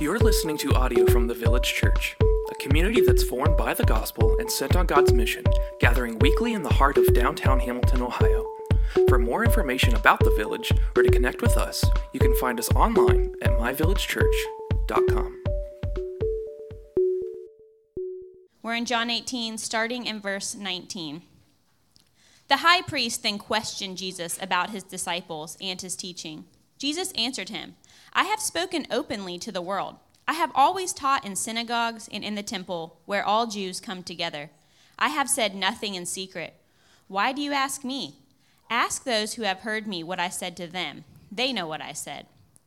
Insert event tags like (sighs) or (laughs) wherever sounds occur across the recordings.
You're listening to audio from the Village Church, a community that's formed by the gospel and sent on God's mission, gathering weekly in the heart of downtown Hamilton, Ohio. For more information about the village or to connect with us, you can find us online at myvillagechurch.com. We're in John 18, starting in verse 19. The high priest then questioned Jesus about his disciples and his teaching. Jesus answered him, I have spoken openly to the world. I have always taught in synagogues and in the temple where all Jews come together. I have said nothing in secret. Why do you ask me? Ask those who have heard me what I said to them. They know what I said.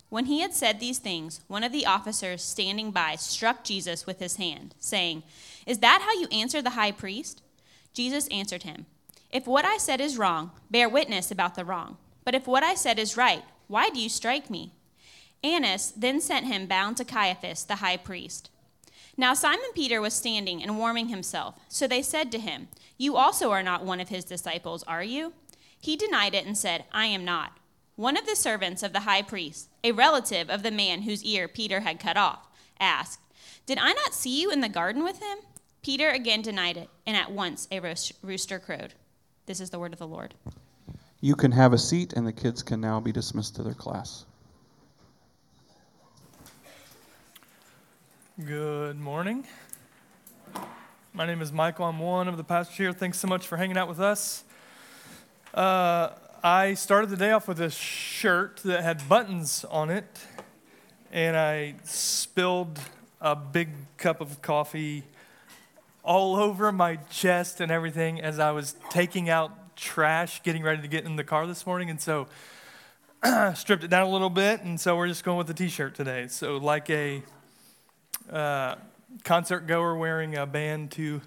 When he had said these things, one of the officers standing by struck Jesus with his hand, saying, Is that how you answer the high priest? Jesus answered him, If what I said is wrong, bear witness about the wrong. But if what I said is right, why do you strike me? Annas then sent him bound to Caiaphas, the high priest. Now Simon Peter was standing and warming himself. So they said to him, You also are not one of his disciples, are you? He denied it and said, I am not. One of the servants of the high priest, a relative of the man whose ear Peter had cut off, asked, Did I not see you in the garden with him? Peter again denied it, and at once a rooster crowed. This is the word of the Lord. You can have a seat, and the kids can now be dismissed to their class. Good morning. My name is Michael. I'm one of the pastors here. Thanks so much for hanging out with us. Uh, I started the day off with a shirt that had buttons on it, and I spilled a big cup of coffee all over my chest and everything as I was taking out trash getting ready to get in the car this morning. And so (clears throat) stripped it down a little bit. And so we're just going with the t shirt today. So, like a uh, concert goer wearing a band to,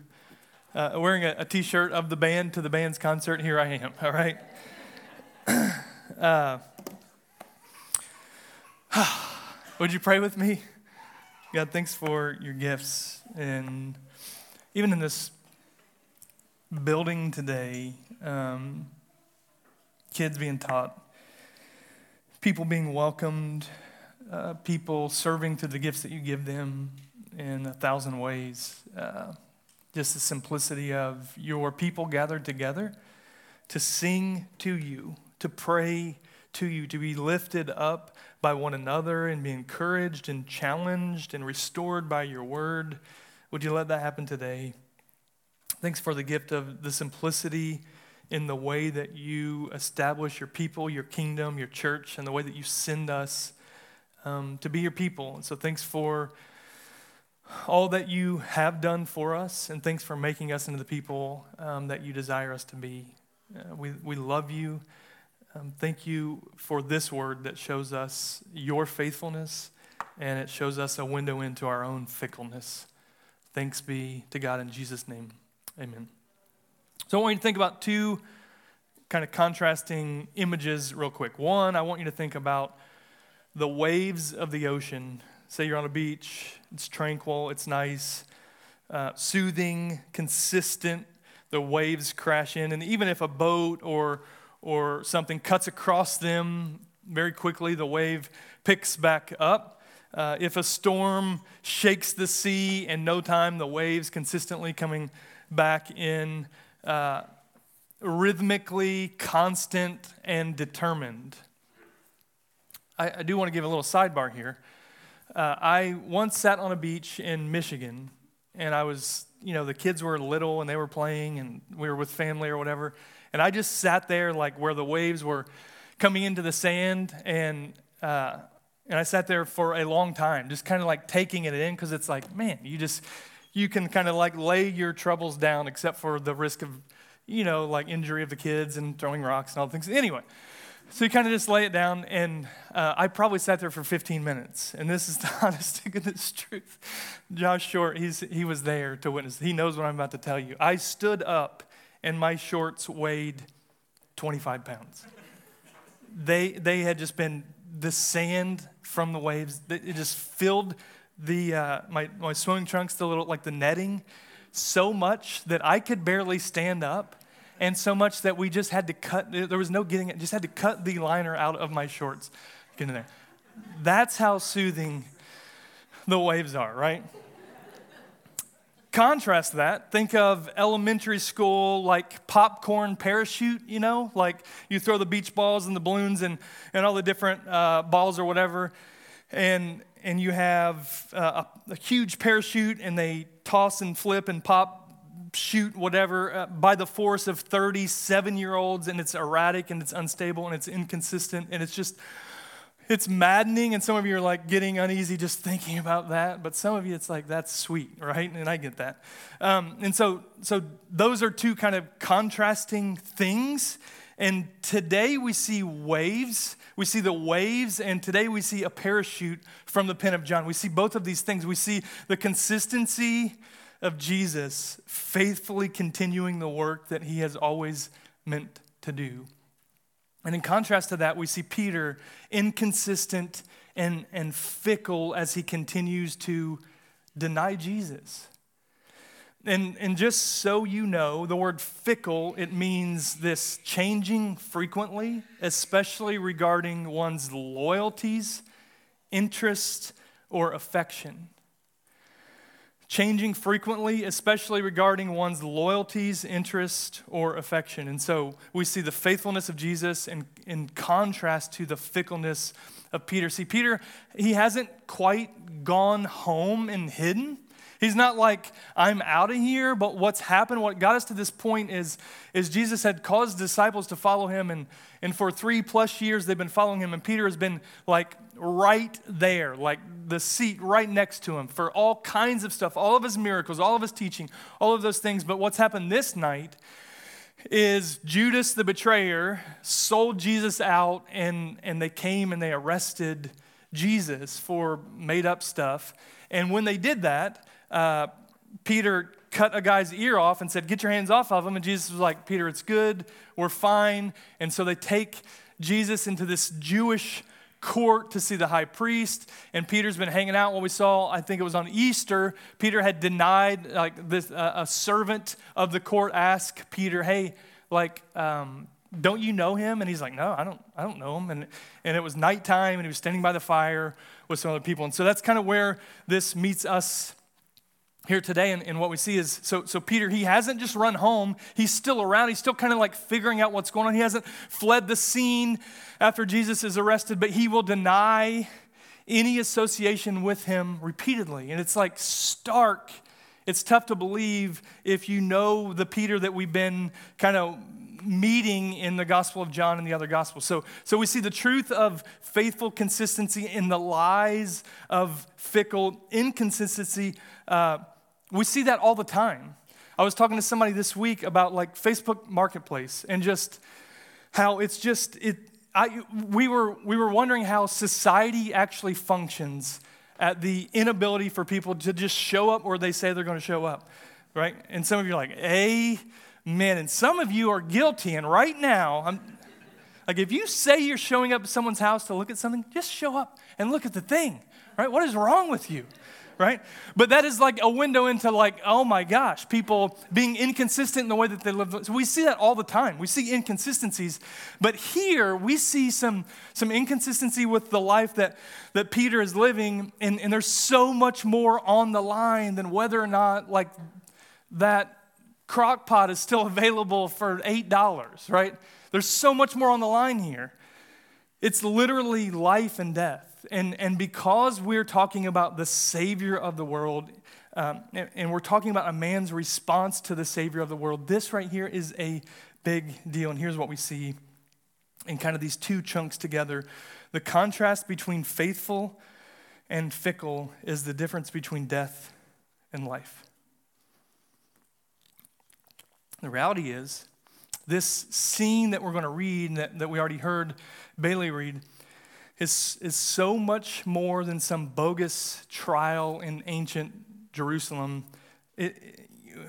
uh, wearing a a t shirt of the band to the band's concert, here I am. All right. (clears throat) uh, (sighs) would you pray with me? God, thanks for your gifts. And even in this building today, um, kids being taught, people being welcomed, uh, people serving through the gifts that you give them in a thousand ways. Uh, just the simplicity of your people gathered together to sing to you, to pray to you, to be lifted up by one another and be encouraged and challenged and restored by your word. Would you let that happen today? Thanks for the gift of the simplicity in the way that you establish your people, your kingdom, your church, and the way that you send us um, to be your people. And so thanks for all that you have done for us, and thanks for making us into the people um, that you desire us to be. Uh, we, we love you. Um, thank you for this word that shows us your faithfulness and it shows us a window into our own fickleness. Thanks be to God in Jesus' name. Amen. So I want you to think about two kind of contrasting images real quick. One, I want you to think about the waves of the ocean. Say you're on a beach, it's tranquil, it's nice, uh, soothing, consistent. The waves crash in, and even if a boat or or something cuts across them very quickly, the wave picks back up. Uh, if a storm shakes the sea in no time, the waves consistently coming back in uh, rhythmically constant and determined. I, I, do want to give a little sidebar here. Uh, I once sat on a beach in Michigan, and I was, you know, the kids were little and they were playing, and we were with family or whatever. And I just sat there, like where the waves were coming into the sand, and uh, and I sat there for a long time, just kind of like taking it in, because it's like, man, you just you can kind of like lay your troubles down, except for the risk of, you know, like injury of the kids and throwing rocks and all things. Anyway, so you kind of just lay it down, and uh, I probably sat there for 15 minutes. And this is (laughs) the honest goodness truth. Josh Short, he's, he was there to witness. He knows what I'm about to tell you. I stood up, and my shorts weighed 25 pounds. They, they had just been the sand from the waves, it just filled the, uh, my, my swimming trunks, the little, like the netting, so much that I could barely stand up, and so much that we just had to cut, there was no getting it, just had to cut the liner out of my shorts. Get in there. That's how soothing the waves are, right? Contrast that. Think of elementary school like popcorn parachute, you know, like you throw the beach balls and the balloons and, and all the different uh, balls or whatever, and, and you have uh, a, a, huge parachute and they toss and flip and pop, shoot, whatever, uh, by the force of 37 year olds, and it's erratic and it's unstable and it's inconsistent and it's just it's maddening, and some of you are like getting uneasy just thinking about that. But some of you, it's like that's sweet, right? And I get that. Um, and so, so those are two kind of contrasting things. And today we see waves. We see the waves, and today we see a parachute from the pen of John. We see both of these things. We see the consistency of Jesus faithfully continuing the work that he has always meant to do. And in contrast to that, we see Peter inconsistent and, and fickle as he continues to deny Jesus. And, and just so you know, the word fickle, it means this changing frequently, especially regarding one's loyalties, interest, or affection changing frequently, especially regarding one's loyalties, interest, or affection. And so we see the faithfulness of Jesus in, in contrast to the fickleness of Peter. See, Peter, he hasn't quite gone home and hidden. He's not like, I'm out of here, but what's happened, what got us to this point is, is Jesus had caused disciples to follow him, and, and for three plus years they've been following him, and Peter has been like right there, like the seat right next to him for all kinds of stuff, all of his miracles, all of his teaching, all of those things. But what's happened this night is Judas the betrayer sold Jesus out, and, and they came and they arrested Jesus for made up stuff. And when they did that, uh, Peter cut a guy's ear off and said, Get your hands off of him. And Jesus was like, Peter, it's good. We're fine. And so they take Jesus into this Jewish court to see the high priest and peter's been hanging out what we saw i think it was on easter peter had denied like this uh, a servant of the court asked peter hey like um, don't you know him and he's like no i don't i don't know him and, and it was nighttime and he was standing by the fire with some other people and so that's kind of where this meets us here today and, and, what we see is so, so peter he hasn't just run home. He's still around. He's still kind of like figuring out what's going on. He hasn't fled the scene after jesus is arrested but he will deny any association with him repeatedly. And it's like stark. It's tough to believe if you know the peter that we've been kind of meeting in the gospel of john and the other gospels. So, so we see the truth of faithful consistency in the lies of fickle inconsistency uh, we see that all the time. I was talking to somebody this week about like Facebook Marketplace and just how it's just it. I, we were we were wondering how society actually functions at the inability for people to just show up where they say they're going to show up, right? And some of you are like, "Amen." And some of you are guilty. And right now, I'm like, if you say you're showing up at someone's house to look at something, just show up and look at the thing, right? What is wrong with you? Right? But that is like a window into like, oh my gosh, people being inconsistent in the way that they live. So we see that all the time. We see inconsistencies. But here we see some, some inconsistency with the life that, that Peter is living, and, and there's so much more on the line than whether or not like that crock pot is still (laughs) available for $8, right? There's so much more on the line here. It's literally life and death. And, and because we're talking about the Savior of the world, um, and, and we're talking about a man's response to the Savior of the world, this right here is a big deal. And here's what we see in kind of these two chunks together. The contrast between faithful and fickle is the difference between death and life. The reality is, this scene that we're going to read, that, that we already heard Bailey read, is, is so much more than some bogus trial in ancient Jerusalem. It,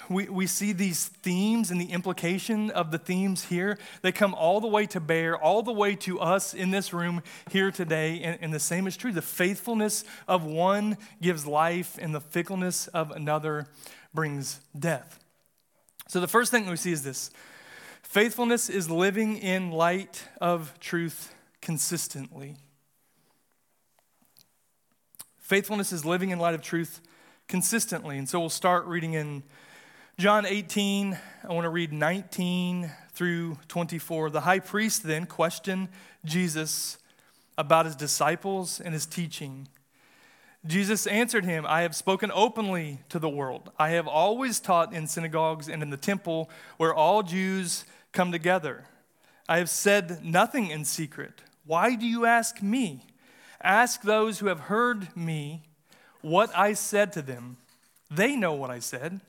we, we see these themes and the implication of the themes here. They come all the way to bear, all the way to us in this room here today. And, and the same is true. The faithfulness of one gives life, and the fickleness of another brings death. So the first thing we see is this faithfulness is living in light of truth consistently. Faithfulness is living in light of truth consistently. And so we'll start reading in John 18. I want to read 19 through 24. The high priest then questioned Jesus about his disciples and his teaching. Jesus answered him, I have spoken openly to the world. I have always taught in synagogues and in the temple where all Jews come together. I have said nothing in secret. Why do you ask me? Ask those who have heard me what I said to them. They know what I said. And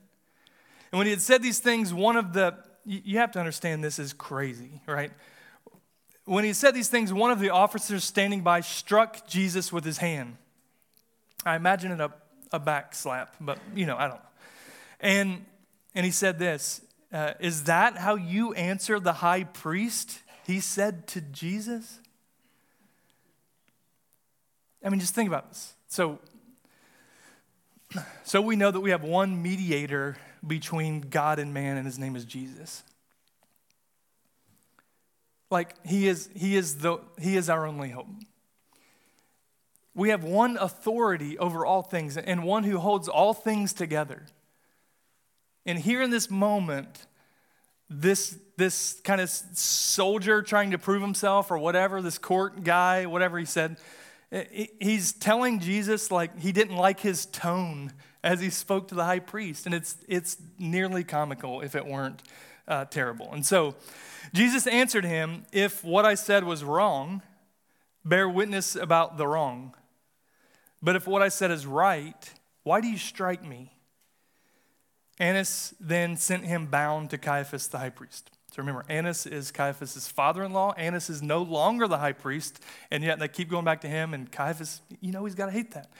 when he had said these things, one of the, you have to understand this is crazy, right? When he said these things, one of the officers standing by struck Jesus with his hand. I imagine it a, a back slap, but you know, I don't. And, and he said this uh, Is that how you answer the high priest? He said to Jesus. I mean, just think about this. So, (clears throat) so we know that we have one mediator between God and man, and his name is Jesus. Like he is, he is the he is our only hope. We have one authority over all things and one who holds all things together. And here in this moment, this, this kind of soldier trying to prove himself or whatever, this court guy, whatever he said, he's telling Jesus like he didn't like his tone as he spoke to the high priest. And it's, it's nearly comical if it weren't uh, terrible. And so Jesus answered him, If what I said was wrong, bear witness about the wrong. But if what I said is right, why do you strike me? Annas then sent him bound to Caiaphas the high priest. So remember, Annas is Caiaphas' father in law. Annas is no longer the high priest, and yet they keep going back to him, and Caiaphas, you know, he's got to hate that.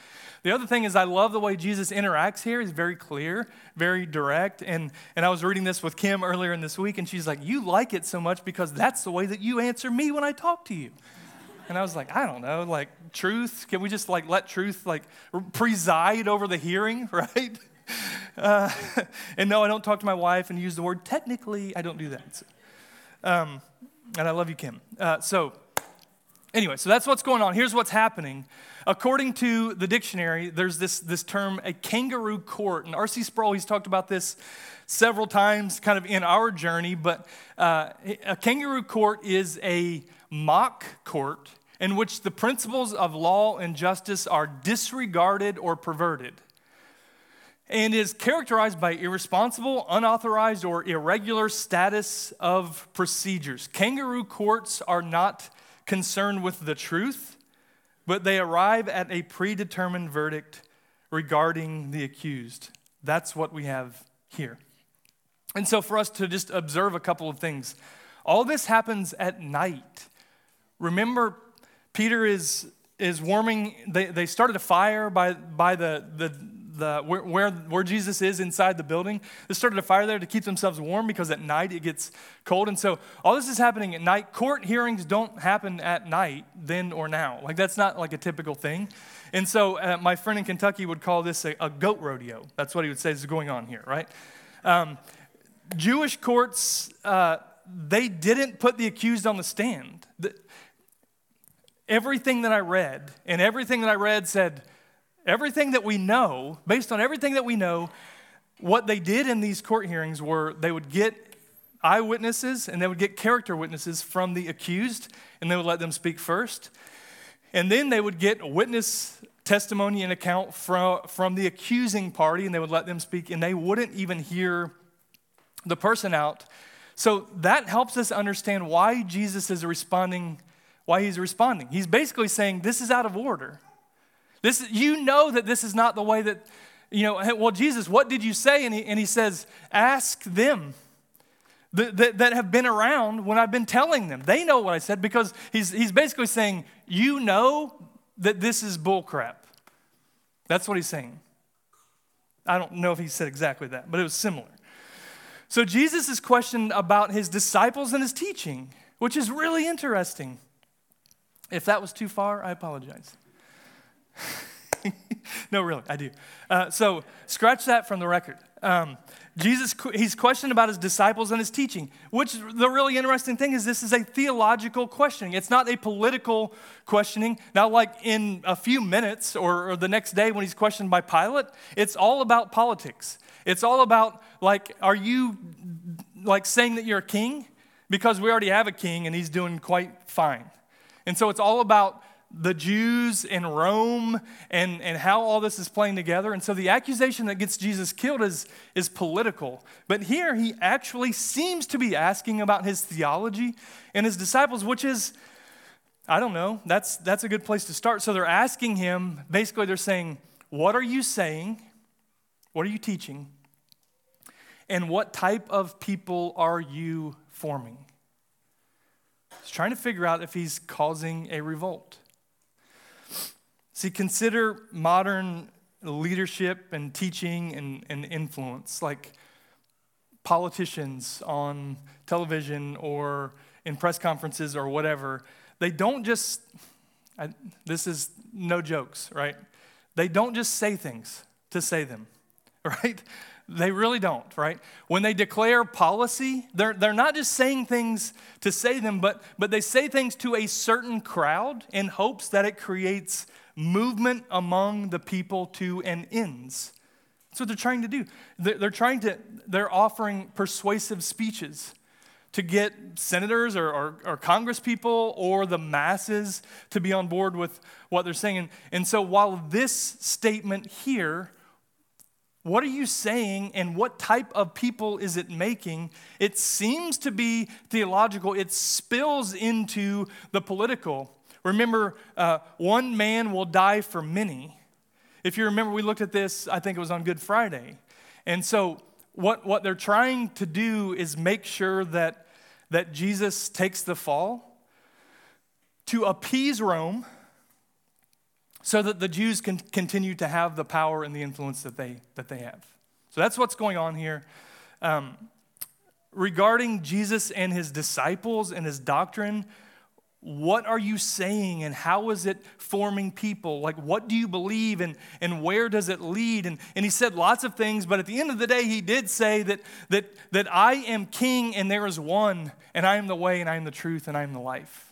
The other thing is, I love the way Jesus interacts here. He's very clear, very direct. And, and I was reading this with Kim earlier in this week, and she's like, You like it so much because that's the way that you answer me when I talk to you. And I was like, I don't know, like truth. Can we just like let truth like preside over the hearing, (laughs) right? (laughs) Uh, and no, I don't talk to my wife and use the word technically. I don't do that. Um, and I love you, Kim. Uh, so, anyway, so that's what's going on. Here's what's happening. According to the dictionary, there's this, this term, a kangaroo court. And R.C. Sproul, he's talked about this several times kind of in our journey, but uh, a kangaroo court is a mock court in which the principles of law and justice are disregarded or perverted and is characterized by irresponsible, unauthorized, or irregular status of procedures. Kangaroo courts are not concerned with the truth, but they arrive at a predetermined verdict regarding the accused. That's what we have here. And so, for us to just observe a couple of things, all this happens at night. Remember, Peter is, is warming, they, they started a fire by, by the, the, the, where, where, where, Jesus is inside the building. They started a fire there to keep themselves warm because at night it gets cold. And so all this is happening at night. Court hearings don't happen at night, then or now. Like that's not like a typical thing. And so uh, my friend in Kentucky would call this a, a, goat rodeo. That's what he would say is going on here, right? Um, Jewish courts, uh, they didn't put the accused on the stand. The, everything that I read, and everything that I read said, Everything that we know, based on everything that we know, what they did in these court hearings were they would get eyewitnesses and they would get character witnesses from the accused and they would let them speak first. And then they would get witness testimony and account from, from the accusing party and they would let them speak and they wouldn't even hear the person out. So that helps us understand why Jesus is responding, why he's responding. He's basically saying, This is out of order. This, you know that this is not the way that, you know, well, Jesus, what did you say? And he, and he says, ask them that, that, that have been around when I've been telling them. They know what I said because he's, he's basically saying, you know that this is bullcrap. That's what he's saying. I don't know if he said exactly that, but it was similar. So Jesus is questioned about his disciples and his teaching, which is really interesting. If that was too far, I apologize. (laughs) no, really, I do. Uh, so scratch that from the record. Um, Jesus, he's questioned about his disciples and his teaching, which the really interesting thing is this is a theological questioning. It's not a political questioning. Now, like in a few minutes or, or the next day when he's questioned by Pilate, it's all about politics. It's all about, like, are you like saying that you're a king? Because we already have a king and he's doing quite fine. And so it's all about the Jews in Rome and, and how all this is playing together. And so the accusation that gets Jesus killed is, is political. But here he actually seems to be asking about his theology and his disciples, which is, I don't know, that's, that's a good place to start. So they're asking him, basically, they're saying, What are you saying? What are you teaching? And what type of people are you forming? He's trying to figure out if he's causing a revolt. See, consider modern leadership and teaching and, and influence, like politicians on television or in press conferences or whatever. They don't just, I, this is no jokes, right? They don't just say things to say them, (laughs) right? They really don't, right? When they declare policy, they're, they're not just saying things to say them, but, but they say things to a certain crowd in hopes that it creates movement among the people to an ends. That's what they're trying to do. They're trying to, they're offering persuasive speeches to get senators or, or, or or the masses to be on board with what they're saying. And so while this statement here, what are you saying and what type of people is it making? It seems to be theological. It spills into the political. Remember, uh, one man will die for many. If you remember, we looked at this, I think it was on Good Friday. And so, what, what they're trying to do is make sure that, that Jesus takes the fall to appease Rome so that the Jews can continue to have the power and the influence that they, that they have. So that's what's going on here. Um, regarding Jesus and his disciples and his doctrine, what are you saying and how is it forming people? Like, what do you believe and, and where does it lead? And, and he said lots of things, but at the end of the day, he did say that, that, that I am king and there is one, and I am the way and I am the truth and I am the life.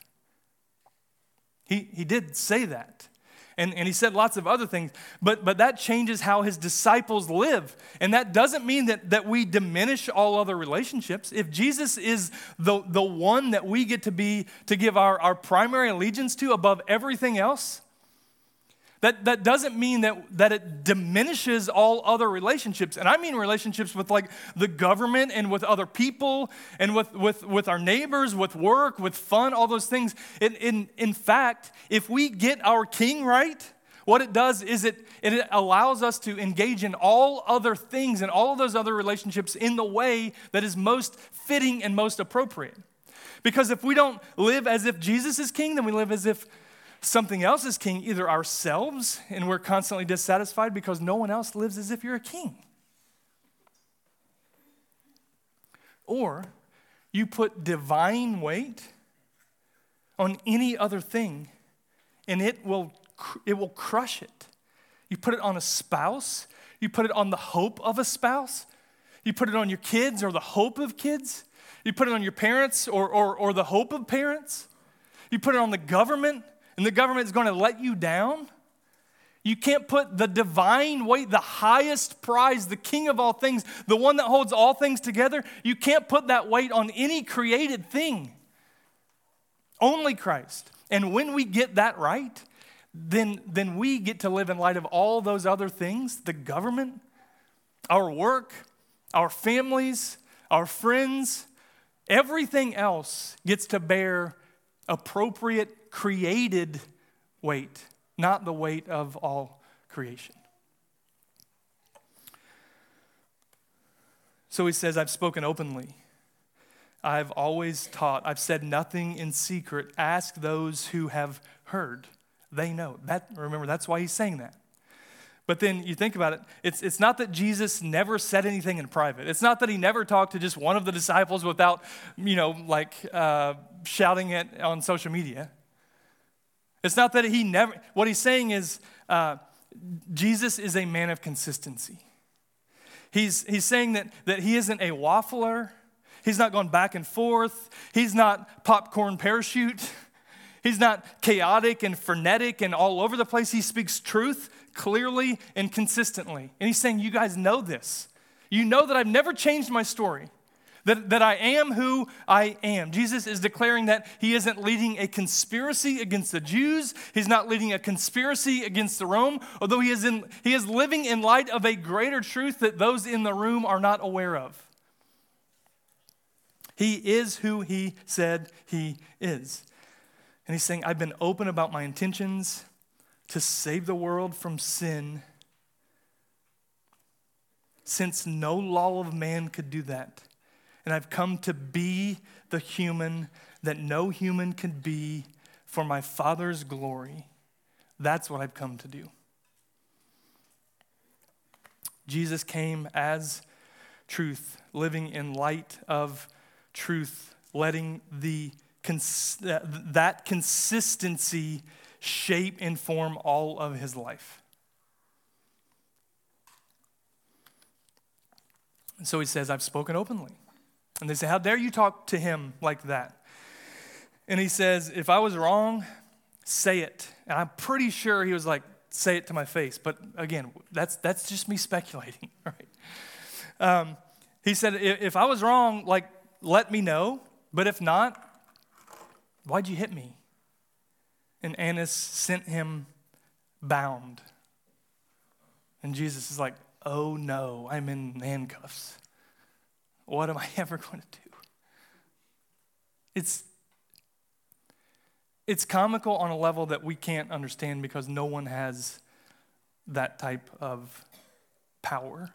He, he did say that. And, and he said lots of other things, but, but that changes how his disciples live. And that doesn't mean that, that we diminish all other relationships. If Jesus is the, the one that we get to be, to give our, our primary allegiance to above everything else, that, that doesn't mean that, that it diminishes all other relationships. And I mean relationships with like the government and with other people and with, with, with our neighbors, with work, with fun, all those things. In, in, in fact, if we get our king right, what it does is it, it allows us to engage in all other things and all of those other relationships in the way that is most fitting and most appropriate. Because if we don't live as if Jesus is king, then we live as if something else is king, either ourselves, and we're constantly dissatisfied because no one else lives as if you're a king. Or you put divine weight on any other thing and it will, it will crush it. You put it on a spouse, you put it on the hope of a spouse, you put it on your kids or the hope of kids, you put it on your parents or, or, or the hope of parents, you put it on the government and the government is going to let you down. You can't put the divine weight, the highest prize, the king of all things, the one that holds all things together, you can't put that weight on any created thing. Only Christ. And when we get that right, then, then we get to live in light of all those other things the government, our work, our families, our friends, everything else gets to bear appropriate created weight, not the weight of all creation. So he says, I've spoken openly. I've always taught. I've said nothing in secret. Ask those who have heard. They know. That, remember, that's why he's saying that. But then you think about it, it's, it's not that Jesus never said anything in private. It's not that he never talked to just one of the disciples without, you know, like uh, shouting it on social media. It's not that he never, what he's saying is, uh, Jesus is a man of consistency. He's, he's saying that, that he isn't a waffler. He's not going back and forth. He's not popcorn parachute. (laughs) He's not chaotic and frenetic and all over the place. He speaks truth clearly and consistently. And he's saying, You guys know this. You know that I've never changed my story, that, that I am who I am. Jesus is declaring that he isn't leading a conspiracy against the Jews, he's not leading a conspiracy against the Rome, although he is, in, he is living in light of a greater truth that those in the room are not aware of. He is who he said he is. And he's saying, I've been open about my intentions to save the world from sin since no law of man could do that. And I've come to be the human that no human can be for my Father's glory. That's what I've come to do. Jesus came as truth, living in light of truth, letting the cons- that consistency shape and form all of his life. And so he says, I've spoken openly. And they say, How dare you talk to him like that? And he says, If I was wrong, say it. And I'm pretty sure he was like, Say it to my face. But again, that's, that's just me speculating, (laughs) right? Um, he said, If I was wrong, like, let me know. But if not, why'd you hit me? And Annas sent him bound. And Jesus is like, oh no, I'm in handcuffs. What am I (laughs) ever going to do? It's, it's comical on a level that we can't understand because no one has that type of power.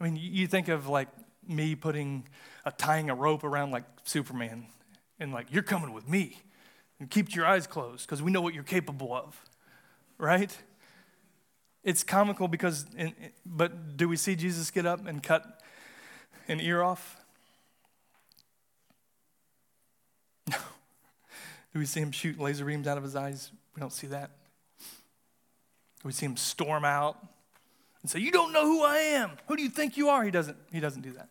I mean, you think of like me putting a tying a rope around like Superman and like you're coming with me and keep your eyes closed because we know what you're capable of, right? It's comical because, but do we see Jesus get up and cut an ear off? (laughs) No. Do we see him shoot laser beams out of his eyes? We don't see that. Do we see him storm out and say, You don't know who I am. Who do you think you are? He doesn't, he doesn't do that.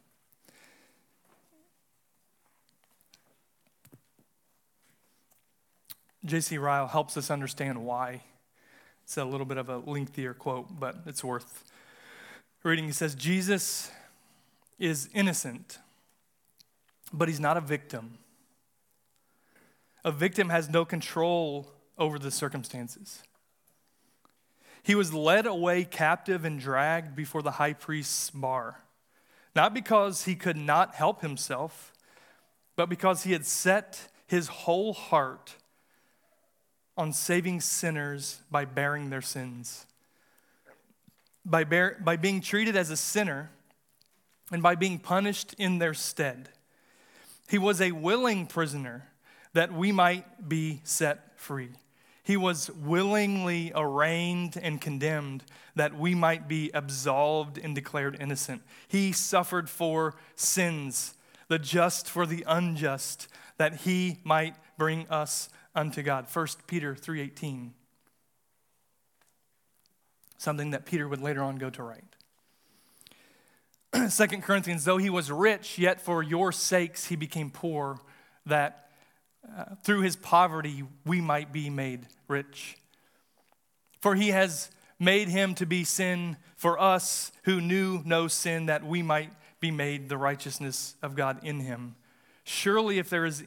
J.C. Ryle helps us understand why. It's a little bit of a lengthier quote, but it's worth reading. He says, Jesus is innocent, but he's not a victim. A victim has no control over the circumstances. He was led away captive and dragged before the high priest's bar, not because he could not help himself, but because he had set his whole heart on saving sinners by bearing their sins. By, bear, by being treated as a sinner and by being punished in their stead. He was a willing prisoner that we might be set free. He was willingly arraigned and condemned that we might be absolved and declared innocent. He suffered for sins, the just for the unjust, that he might bring us unto God. 1 Peter 3:18. Something that Peter would later on go to write. (clears throat) 2 Corinthians, though he was rich, yet for your sakes he became poor, that uh, through his poverty we might be made rich. For he has made him to be sin for us who knew no sin, that we might be made the righteousness of God in him. Surely, if there is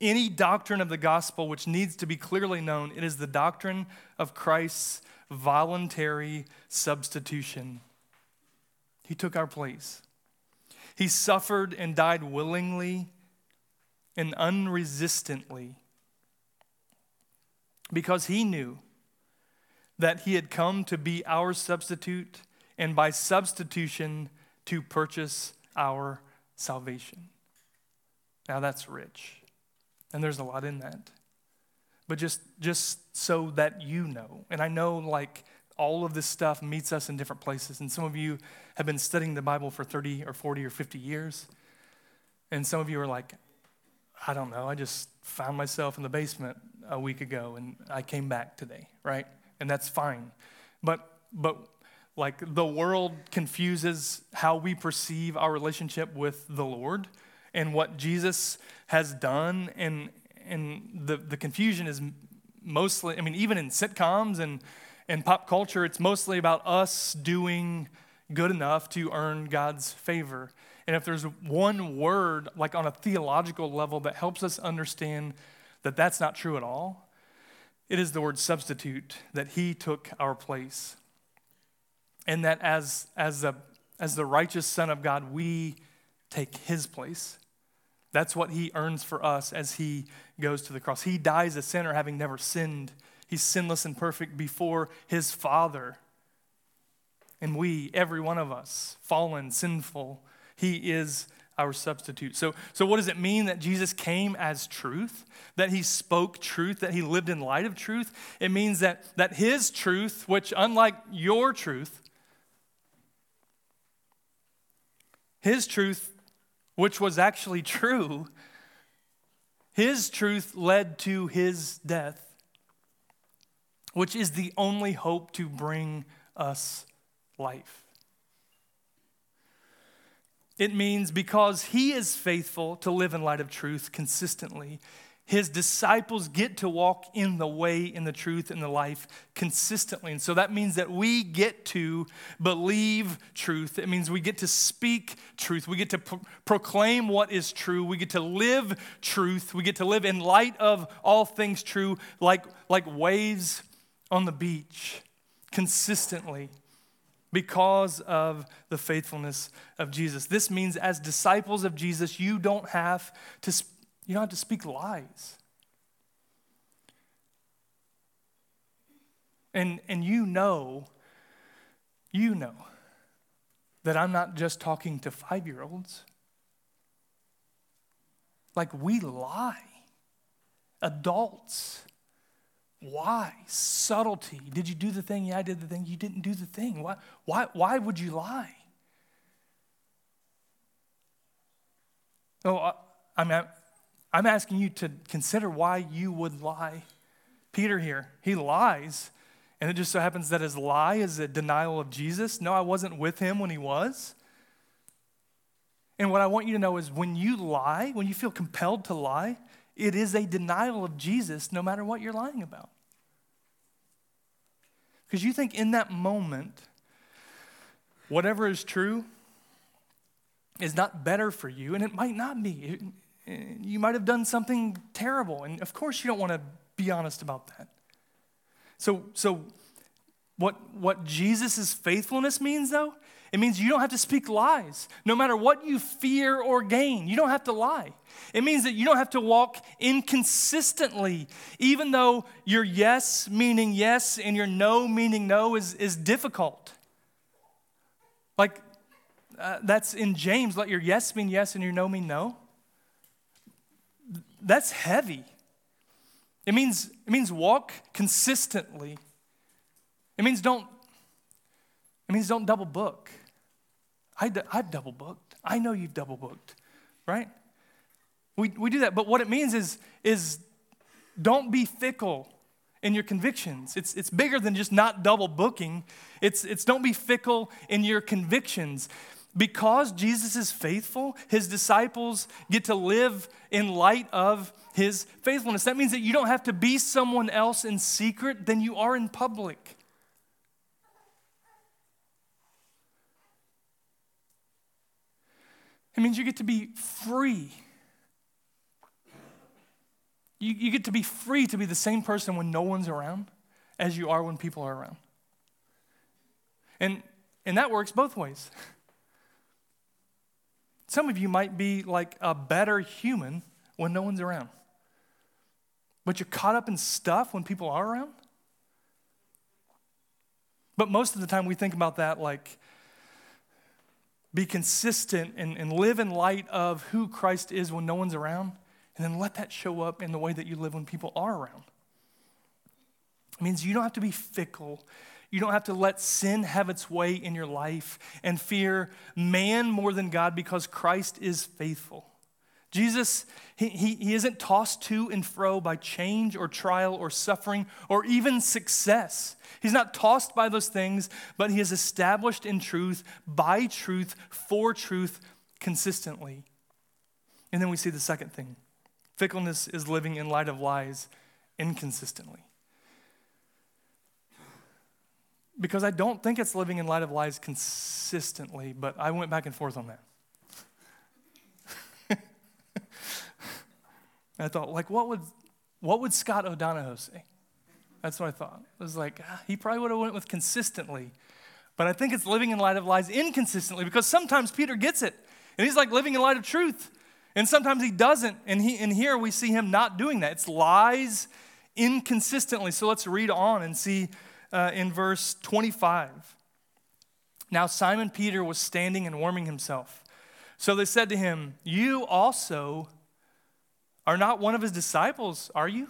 any doctrine of the gospel which needs to be clearly known, it is the doctrine of Christ's voluntary substitution. He took our place. He suffered and died willingly and unresistantly because he knew that he had come to be our substitute and by substitution to purchase our salvation. Now that's rich. And there's a lot in that. But just, just so that you know, and I know like all of this stuff meets us in different places. And some of you have been studying the Bible for 30 or 40 or 50 years. And some of you are like, I don't know, I just found myself in the basement a week ago and I came back today, right? And that's fine. but but like the world confuses how we perceive our relationship with the Lord and what Jesus has done and and the, the confusion is mostly I mean even in sitcoms and and pop culture it's mostly about us doing good enough to earn God's favor. And if there's one word like on a theological level that helps us understand that that's not true at all, it is the word substitute that he took our place and that as, as, the, as the righteous Son of God, we take his place. That's what he earns for us as he goes to the cross. He dies a sinner having never sinned. He's sinless and perfect before his Father. And we, every one of us, fallen, sinful, he is our substitute. So, so what does it mean that Jesus came as truth? That he spoke truth, that he lived in light of truth? It means that, that his truth, which unlike your truth, His truth, which was actually (laughs) true, his truth led to his death, which is the only hope to bring us life. It means because he is faithful to live in light of truth consistently, his disciples get to walk in the way, in the truth, in the life consistently. And so that means that we get to believe truth. It means we get to speak truth. We get to pro- proclaim what is true. We get to live truth. We get to live in light of all things true, like, like waves on the beach, consistently because of the faithfulness of Jesus. This means, as disciples of Jesus, you don't have to you don't have to speak lies. And, and you know, you know that I'm not just talking to five year olds. Like, we lie. Adults. Why? Subtlety. Did you do the thing? Yeah, I did the thing. You didn't do the thing. Why, why, why would you lie? Oh, I, mean, I'm asking you to consider why you would lie. Peter here, he lies. And it just so happens that his lie is a denial of Jesus. No, I wasn't with him when he was. And what I want you to know is when you lie, when you feel compelled to lie, it is a denial of Jesus no matter what you're lying about. Because you think in that moment, whatever is true is not better for you, and it might not be. Eh, you might have done something terrible, and of course you don't want to be honest about that. So, so what, what Jesus' faithfulness means, though, it means you don't have to speak lies. No matter what you fear or gain, you don't have to lie. It means that you don't have to walk inconsistently, even though your yes meaning yes and your no meaning no is, is difficult. Like, uh, that's in James, let your yes mean yes and your no mean no that's heavy. It means, it means walk consistently. It means don't, it means don't double book. I, I've double booked. I know you've double booked, right? We, we do that. But what it means is, is don't be fickle in your convictions. It's, it's bigger than just not double booking. It's, it's don't be fickle in your convictions because Jesus is faithful, his disciples get to live in light of his faithfulness. That means that you don't have to be someone else in secret than you are in public. It means you get to be free. You, you get to be free to be the same person when no one's around as you are when people are around. And, and that works both ways. Some of you might be like a better human when no one's around. But you're caught up in stuff when people are around. But most of the time we think about that like be consistent and, and live in light of who Christ is when no one's around, and then let that show up in the way that you live when people are around. It means you don't have to be fickle you don't have to let sin have its way in your life and fear man more than God because Christ is faithful. Jesus, he, he, he isn't tossed to and fro by change or trial or suffering or even success. He's not tossed by those things, but he is established in truth, by truth, for truth, consistently. And then we see the second thing fickleness is living in light of lies inconsistently. Because I don't think it's living in light of lies consistently, but I went back and forth on that. I thought, like, what would, what would Scott O'Donohoe say? That's what I thought. I was like, ah, he probably would have went with consistently. But I think it's living in light of lies inconsistently because sometimes Peter gets it. And he's like living in light of truth. And sometimes he doesn't. And, he, and here we see him not doing that. It's lies inconsistently. So let's read on and see uh, in verse 25. Now Simon Peter was standing and warming himself. So they said to him, You also are not one of his disciples, are you?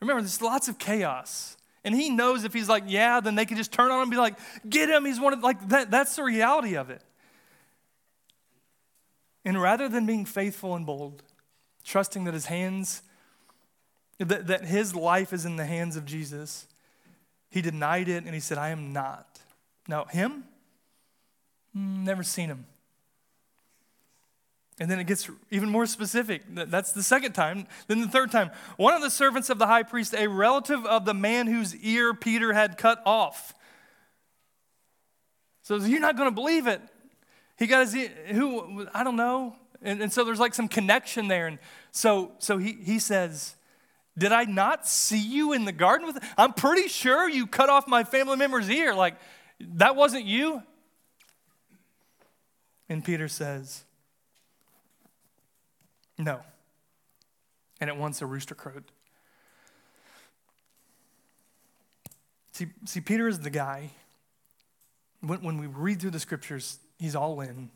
Remember, there's lots of chaos. And he knows if he's like, yeah, then they can just turn on him and be like, get him. He's one of, like, that, that's the reality of it. And rather than being faithful and bold, trusting that his hands, that, that his life is in the hands of Jesus, he denied it and he said, I am not. Now, him? Mm, never seen him. And then it gets even more specific. That's the second time. Then the third time, one of the servants of the high priest, a relative of the man whose ear Peter had cut off. So you're not going to believe it. He got his who, I don't know. And, and so there's like some connection there. And so, so he, he says, Did I not see you in the garden with? I'm pretty sure you cut off my family member's ear. Like, that wasn't you. And Peter says, no. And at once a rooster crowed. See, see Peter is the guy. When, when we read through the scriptures, he's all in.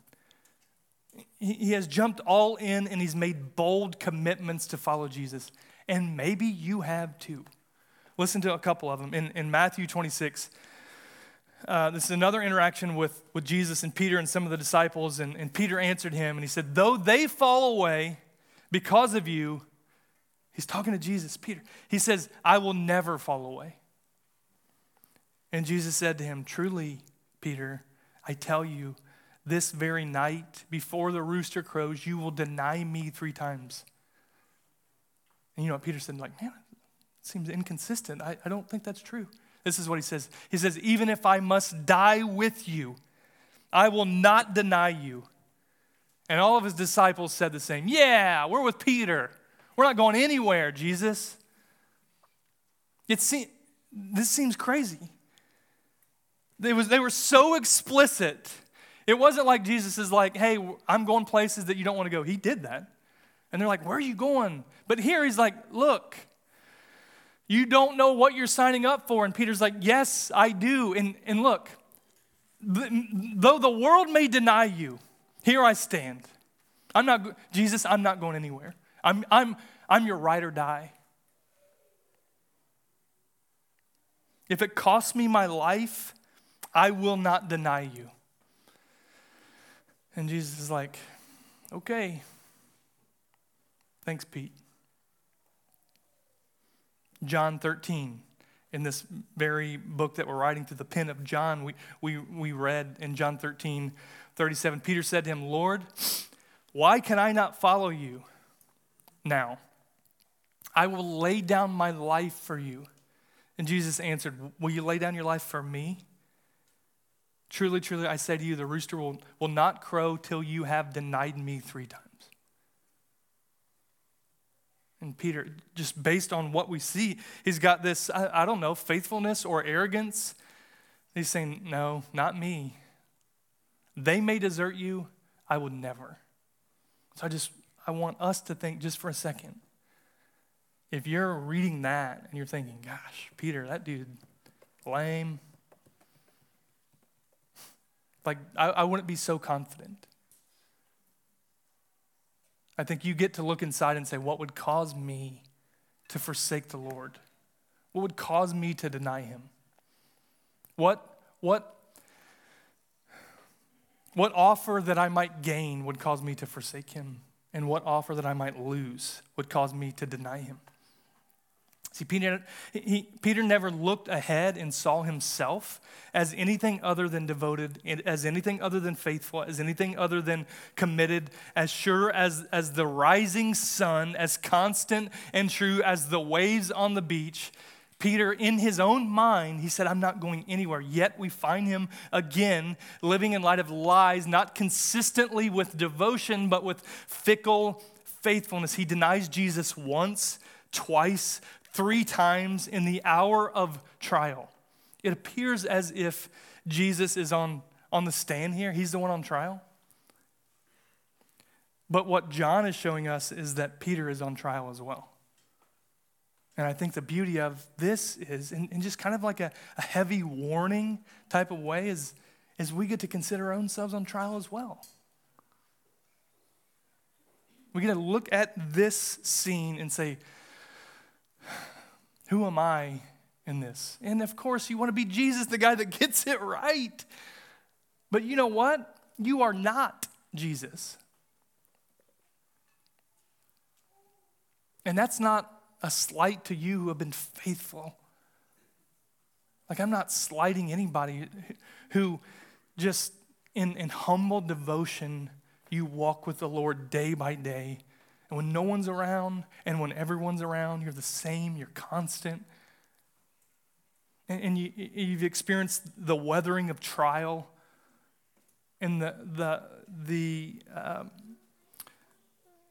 He, he has jumped all in and he's made bold commitments to follow Jesus. And maybe you have too. Listen to a couple of them. In, in Matthew 26, uh, this is another interaction with, with Jesus and Peter and some of the disciples. And, and Peter answered him and he said, Though they fall away, because of you, he's talking to Jesus, Peter. He says, I will never fall away. And Jesus said to him, Truly, Peter, I tell you, this very night, before the rooster crows, you will deny me three times. And you know what Peter said? Like, man, it seems inconsistent. I, I don't think that's true. This is what he says. He says, Even if I must die with you, I will not deny you. And all of his disciples said the same Yeah, we're with Peter. We're not going anywhere, Jesus. It se- this seems crazy. They, was, they were so explicit. It wasn't like Jesus is like, hey, I'm going places that you don't want to go. He did that. And they're like, where are you going? But here he's like, look, you don't know what you're signing up for. And Peter's like, yes, I do. And, and look, though the world may deny you, here I stand. I'm not, Jesus, I'm not going anywhere. I'm, I'm, I'm your ride or die. If it costs me my life, I will not deny you. And Jesus is like, okay. Thanks, Pete. John 13, in this very book that we're writing through the pen of John, we, we, we read in John 13, 37, Peter said to him, Lord, why can I not follow you now? I will lay down my life for you. And Jesus answered, Will you lay down your life for me? Truly, truly, I say to you, the rooster will, will not crow till you have denied me three times. And Peter, just based on what we see, he's got this, I, I don't know, faithfulness or arrogance. He's saying, No, not me. They may desert you, I would never. So I just, I want us to think just for a second. If you're reading that and you're thinking, gosh, Peter, that dude, lame. Like, I, I wouldn't be so confident. I think you get to look inside and say, what would cause me to forsake the Lord? What would cause me to deny him? What, what what offer that I might gain would cause me to forsake him? and what offer that I might lose would cause me to deny him. See, Peter, he, Peter never looked ahead and saw himself as anything other than devoted, as anything other than faithful, as anything other than committed, as sure as, as the rising sun, as constant and true as the waves on the beach. Peter, in his own mind, he said, I'm not going anywhere. Yet we find him again living in light of lies, not consistently with devotion, but with fickle faithfulness. He denies Jesus once, twice, three times in the hour of trial. It appears as if Jesus is on, on the stand here, he's the one on trial. But what John is showing us is that Peter is on trial as well. And I think the beauty of this is, in, in just kind of like a, a, heavy warning type of way, is, is we get to consider ourselves on trial as well. We get to look at this scene and say, who am I in this? And of course, you want to be Jesus, the guy that gets it right. But you know what? You are not Jesus. And that's not a slight to you who have been faithful. Like, I'm not slighting anybody who just in, in humble devotion, you walk with the Lord day by day and when no one's around and when everyone's around, you're the same, you're constant. And, and you, you've experienced the weathering of trial and the, the, the, um,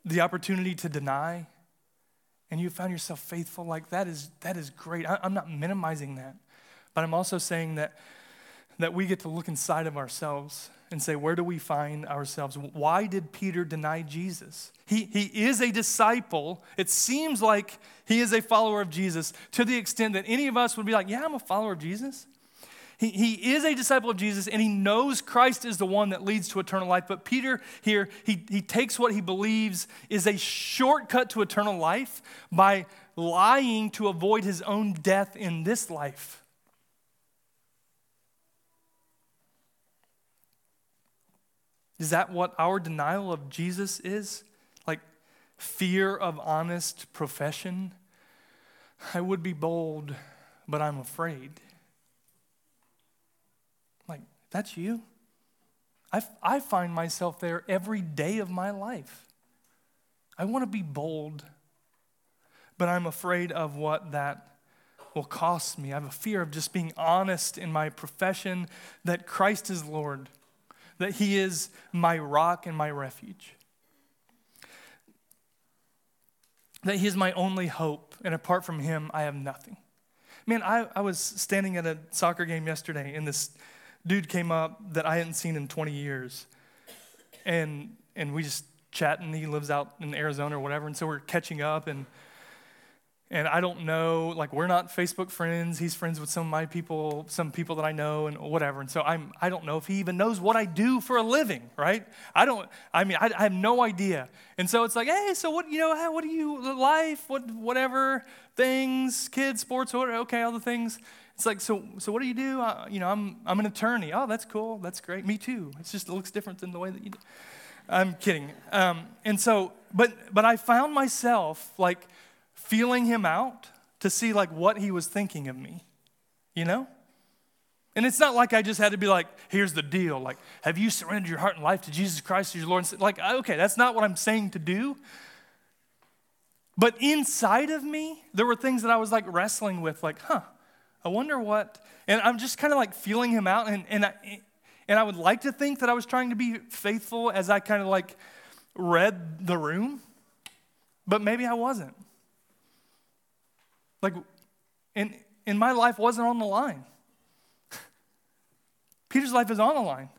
the opportunity to deny. And you found yourself faithful. Like that is, that is great. I, I'm not minimizing that. But I'm also saying that, that we get to look inside of ourselves and say, where do we find ourselves? Why did Peter deny Jesus? He, he is a disciple. It seems like he is a follower of Jesus to the extent that any of us would be like, yeah, I'm a follower of Jesus. He, he is a disciple of Jesus and he knows Christ is the one that leads to eternal life. But Peter here, he, he takes what he believes is a shortcut to eternal life by lying to avoid his own death in this life. Is that what our denial of Jesus is? Like fear of honest profession? I would be bold, but I'm afraid. That's you? I, I find myself there every day of my life. I want to be bold, but I'm afraid of what that will cost me. I have a fear of just being honest in my profession that Christ is Lord that He is my rock and my refuge. That He is my only hope, and apart from Him, I have nothing. Man, I, I was standing at a soccer game yesterday, in this dude came up that I hadn't seen in 20 years. And, and we just chatting. He lives out in Arizona or whatever. And so we're catching up, and and I don't know, like we're not Facebook friends. He's friends with some of my people, some people that I know, and whatever. And so I'm, I don't know if he even knows what I do for a living, right? I don't. I mean, I, I have no idea. And so it's like, hey, so what? You know, what do you life? What, whatever things, kids, sports, whatever. Okay, all the things. It's like, so, so what do you do? You know, I'm, I'm an attorney. Oh, that's cool. That's great. Me too. It's just it looks different than the way that you do. I'm kidding. Um, and so, but, but I found myself like feeling him out to see like what he was thinking of me, you know? And it's not like I just had to be like, here's the deal. Like, have you surrendered your heart and life to Jesus Christ as your Lord? Like, okay, that's not what I'm saying to do. But inside of me, there were things that I was like wrestling with, like, huh, I wonder what. And I'm just kind of like feeling him out. And, and, I, and I would like to think that I was trying to be faithful as I kind of like read the room, but maybe I wasn't. Like, and, and my life wasn't on the line. (laughs) Peter's life is on the line.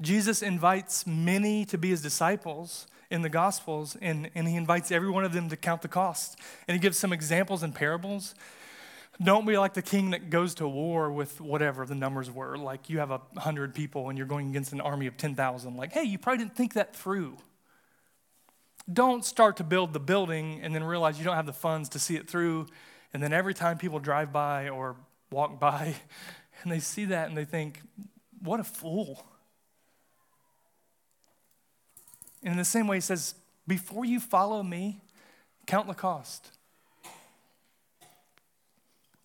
Jesus invites many to be his disciples in the Gospels, and, and he invites every one of them to count the cost. And he gives some examples and parables. Don't be like the king that goes to war with whatever the numbers were. Like you have a hundred people and you're going against an army of 10,000. Like, hey, you probably didn't think that through don't start to build the building and then realize you don't have the funds to see it through. And then every time people drive by or walk by (laughs) and they see that and they think, what a fool. And in the same way, he says, before you follow me, count the cost.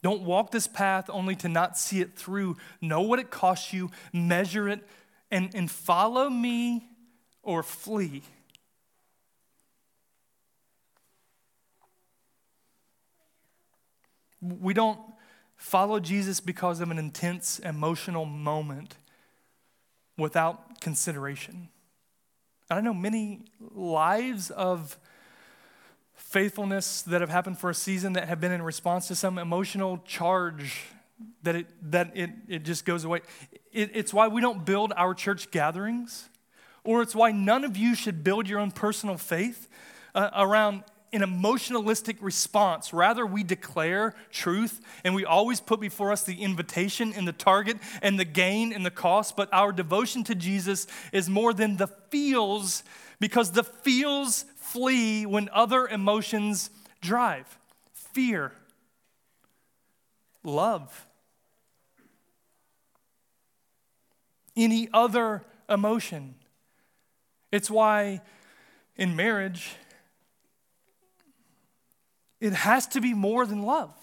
Don't walk this path only to not see it through. Know what it costs you, measure it, and, and follow me or flee. We don't follow Jesus because of an intense emotional moment without consideration. I know many lives of faithfulness that have happened for a season that have been in response to some emotional charge that it, that it, it just goes away. It, it's why we don't build our church gatherings, or it's why none of you should build your own personal faith uh, around an emotionalistic response. Rather, we declare truth and we always put before us the invitation and the target and the gain and the cost. But our devotion to Jesus is more than the feels because the feels flee when other emotions drive fear, love, any other emotion. It's why in marriage, it has to be more than love.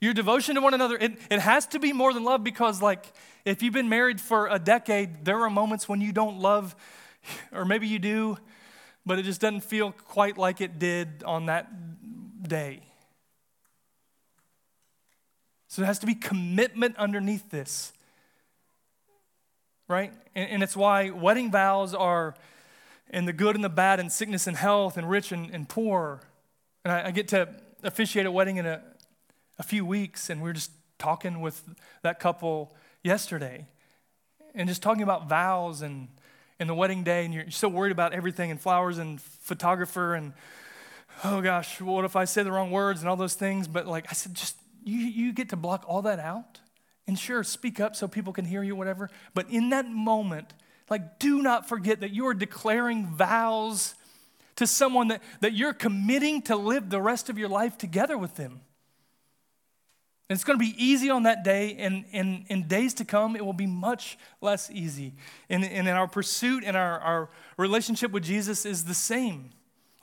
Your devotion to one another, it, it has to be more than love because, like, if you've been married for a decade, there are moments when you don't love, or maybe you do, but it just doesn't feel quite like it did on that day. So there has to be commitment underneath this, right? And, and it's why wedding vows are in the good and the bad, and sickness and health, and rich and, and poor and I, I get to officiate a wedding in a, a few weeks, and we are just talking with that couple yesterday and just talking about vows and, and the wedding day, and you're so worried about everything and flowers and photographer and oh gosh, what if I say the wrong words and all those things? But like I said, just you, you get to block all that out. And sure, speak up so people can hear you, whatever. But in that moment, like, do not forget that you are declaring vows to someone that, that you're committing to live the rest of your life together with them. And it's going to be easy on that day, and in days to come, it will be much less easy. And, and in our pursuit and our, our relationship with Jesus is the same.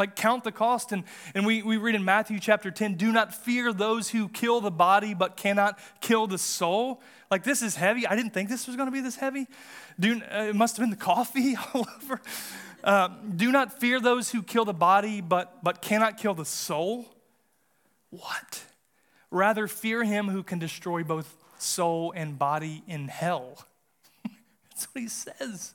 Like, count the cost. And, and we, we read in Matthew chapter 10 do not fear those who kill the body but cannot kill the soul. Like, this is heavy. I didn't think this was going to be this heavy. Do, uh, it must have been the coffee (laughs) all over. Uh, do not fear those who kill the body, but, but cannot kill the soul. What? Rather, fear him who can destroy both soul and body in hell. (laughs) That's what he says.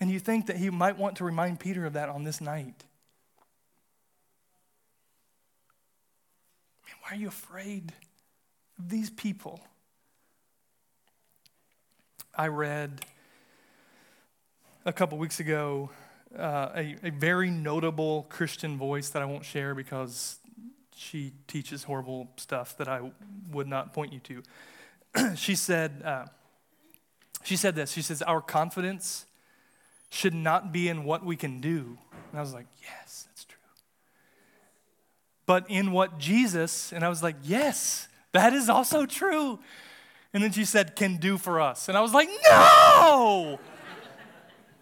And you think that he might want to remind Peter of that on this night. Man, why are you afraid these people? I read a couple weeks ago uh, a, a very notable Christian voice that I won't share because she teaches horrible stuff that I would not point you to. (clears throat) she said, uh, she said this. She says, "Our confidence should not be in what we can do." And I was like, "Yes, that's true." But in what Jesus, and I was like, "Yes, that is also true." And then she said, "Can do for us," and I was like, "No."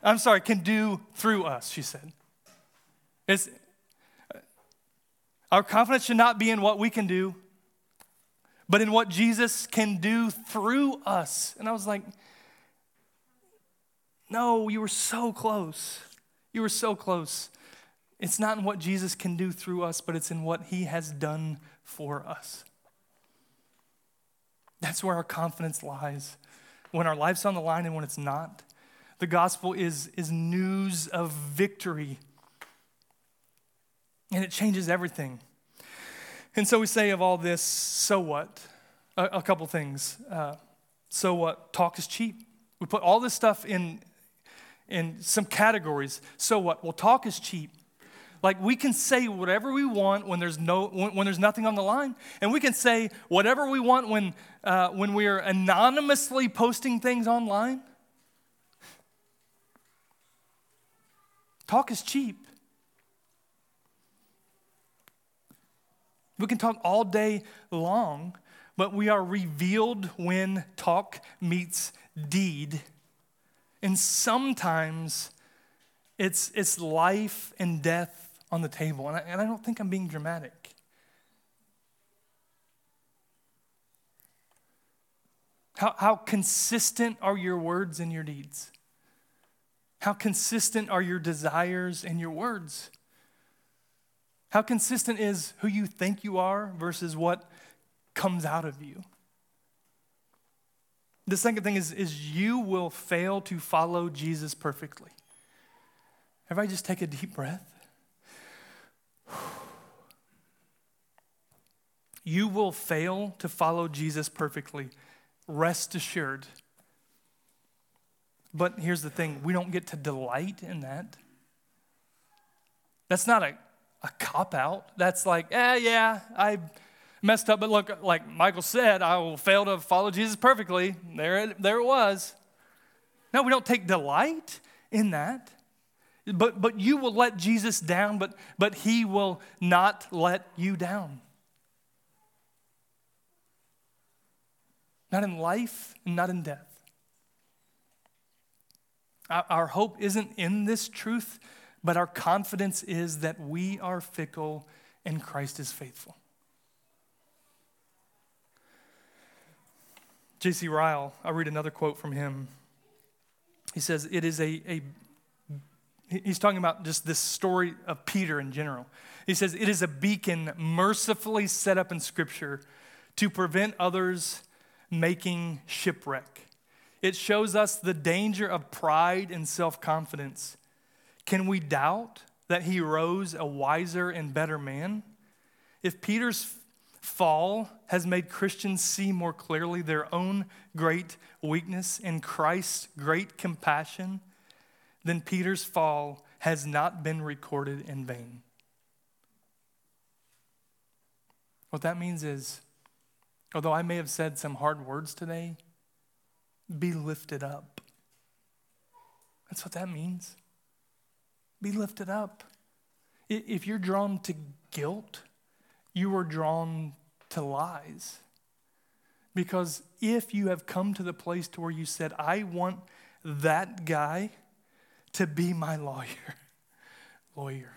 I'm sorry, can do through us, she said. It's, uh, our confidence should not be in what we can do, but in what Jesus can do through us. And I was like, no, you were so close. You were so close. It's not in what Jesus can do through us, but it's in what he has done for us. That's where our confidence lies. When our life's on the line and when it's not. The gospel is, is news of victory, and it changes everything. And so we say of all this, so what? A, a couple things. Uh, so what? Talk is cheap. We put all this stuff in, in some categories. So what? Well, talk is cheap. Like we can say whatever we want when there's no when, when there's nothing on the line, and we can say whatever we want when uh, when we are anonymously posting things online. Talk is cheap. We can talk all day long, but we are revealed when talk meets deed. And sometimes it's, it's life and death on the table. And I, and I don't think I'm being dramatic. How, how consistent are your words and your deeds? How consistent are your desires and your words? How consistent is who you think you are versus what comes out of you? The second thing is, is you will fail to follow Jesus perfectly. Everybody just take a deep breath. You will fail to follow Jesus perfectly. Rest assured. But here's the thing we don't get to delight in that. That's not a, a cop out. That's like, eh, yeah, I messed up, but look, like Michael said, I will fail to follow Jesus perfectly. There it, there it was. No, we don't take delight in that. But, but you will let Jesus down, but, but he will not let you down. Not in life and not in death. Our, our hope isn't in this truth, but our confidence is that we are fickle and Christ is faithful. J.C. Ryle, I'll read another quote from him. He says, It is a, a he's talking about just this story of Peter in general. He says, It is a beacon mercifully set up in Scripture to prevent others making shipwreck. It shows us the danger of pride and self confidence. Can we doubt that he rose a wiser and better man? If Peter's fall has made Christians see more clearly their own great weakness and Christ's great compassion, then Peter's fall has not been recorded in vain. What that means is, although I may have said some hard words today, be lifted up. That's what that means. Be lifted up. If you're drawn to guilt, you are drawn to lies. Because if you have come to the place to where you said, I want that guy to be my lawyer, (laughs) lawyer.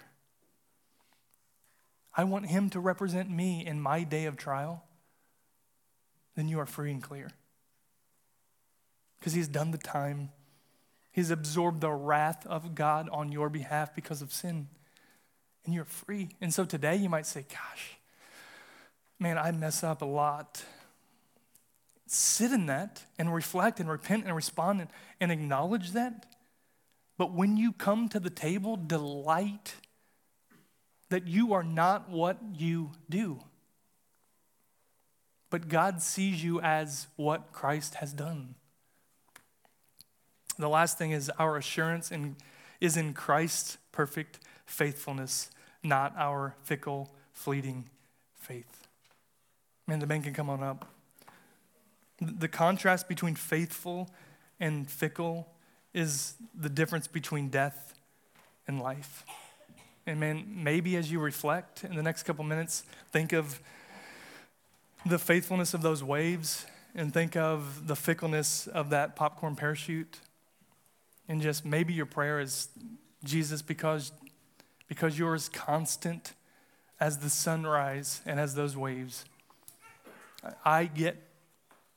I want him to represent me in my day of trial, then you are free and clear. Because he's done the time. He's absorbed the wrath of God on your behalf because of sin. And you're free. And so today you might say, Gosh, man, I mess up a lot. Sit in that and reflect and repent and respond and, and acknowledge that. But when you come to the table, delight that you are not what you do. But God sees you as what Christ has done. The last thing is our assurance in, is in Christ's perfect faithfulness, not our fickle, fleeting faith. Man, the band can come on up. The contrast between faithful and fickle is the difference between death and life. And man, maybe as you reflect in the next couple minutes, think of the faithfulness of those waves and think of the fickleness of that popcorn parachute. And just maybe your prayer is, Jesus, because, because you're as constant as the sunrise and as those waves. I get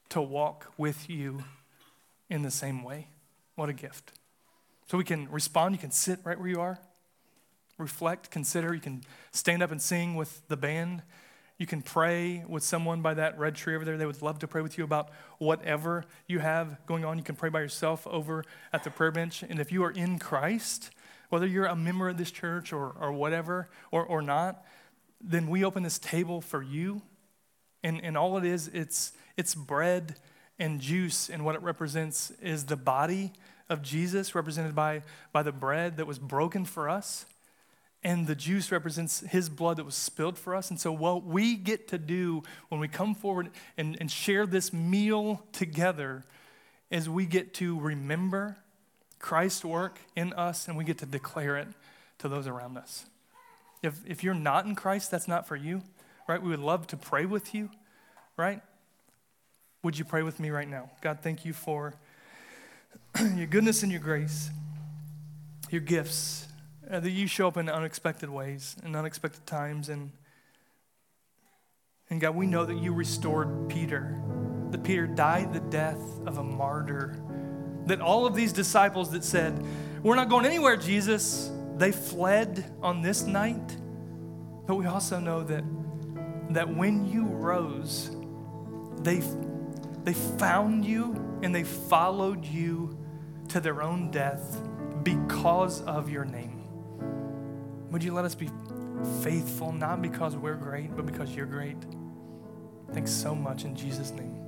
to walk with you in the same way. What a gift. So we can respond. You can sit right where you are, reflect, consider. You can stand up and sing with the band. You can pray with someone by that red tree over there. They would love to pray with you about whatever you have going on. You can pray by yourself over at the prayer bench. And if you are in Christ, whether you're a member of this church or, or whatever, or, or not, then we open this table for you and, and all it is, it's, it's bread and juice, and what it represents is the body of Jesus, represented by, by the bread that was broken for us, and the juice represents his blood that was spilled for us. And so, what we get to do when we come forward and, and share this meal together is we get to remember Christ's work in us, and we get to declare it to those around us. If, if you're not in Christ, that's not for you right? We would love to pray with you, right? Would you pray with me right now? God, thank you for (clears throat) your goodness and your grace, your gifts, uh, that you show up in unexpected ways and unexpected times. And, and God, we know that you restored Peter, that Peter died the death of a martyr, that all of these disciples that said, We're not going anywhere, Jesus, they fled on this night. But we also know that, that when you rose, they, they found you and they followed you to their own death because of your name. Would you let us be faithful, not because we're great, but because you're great? Thanks so much in Jesus' name.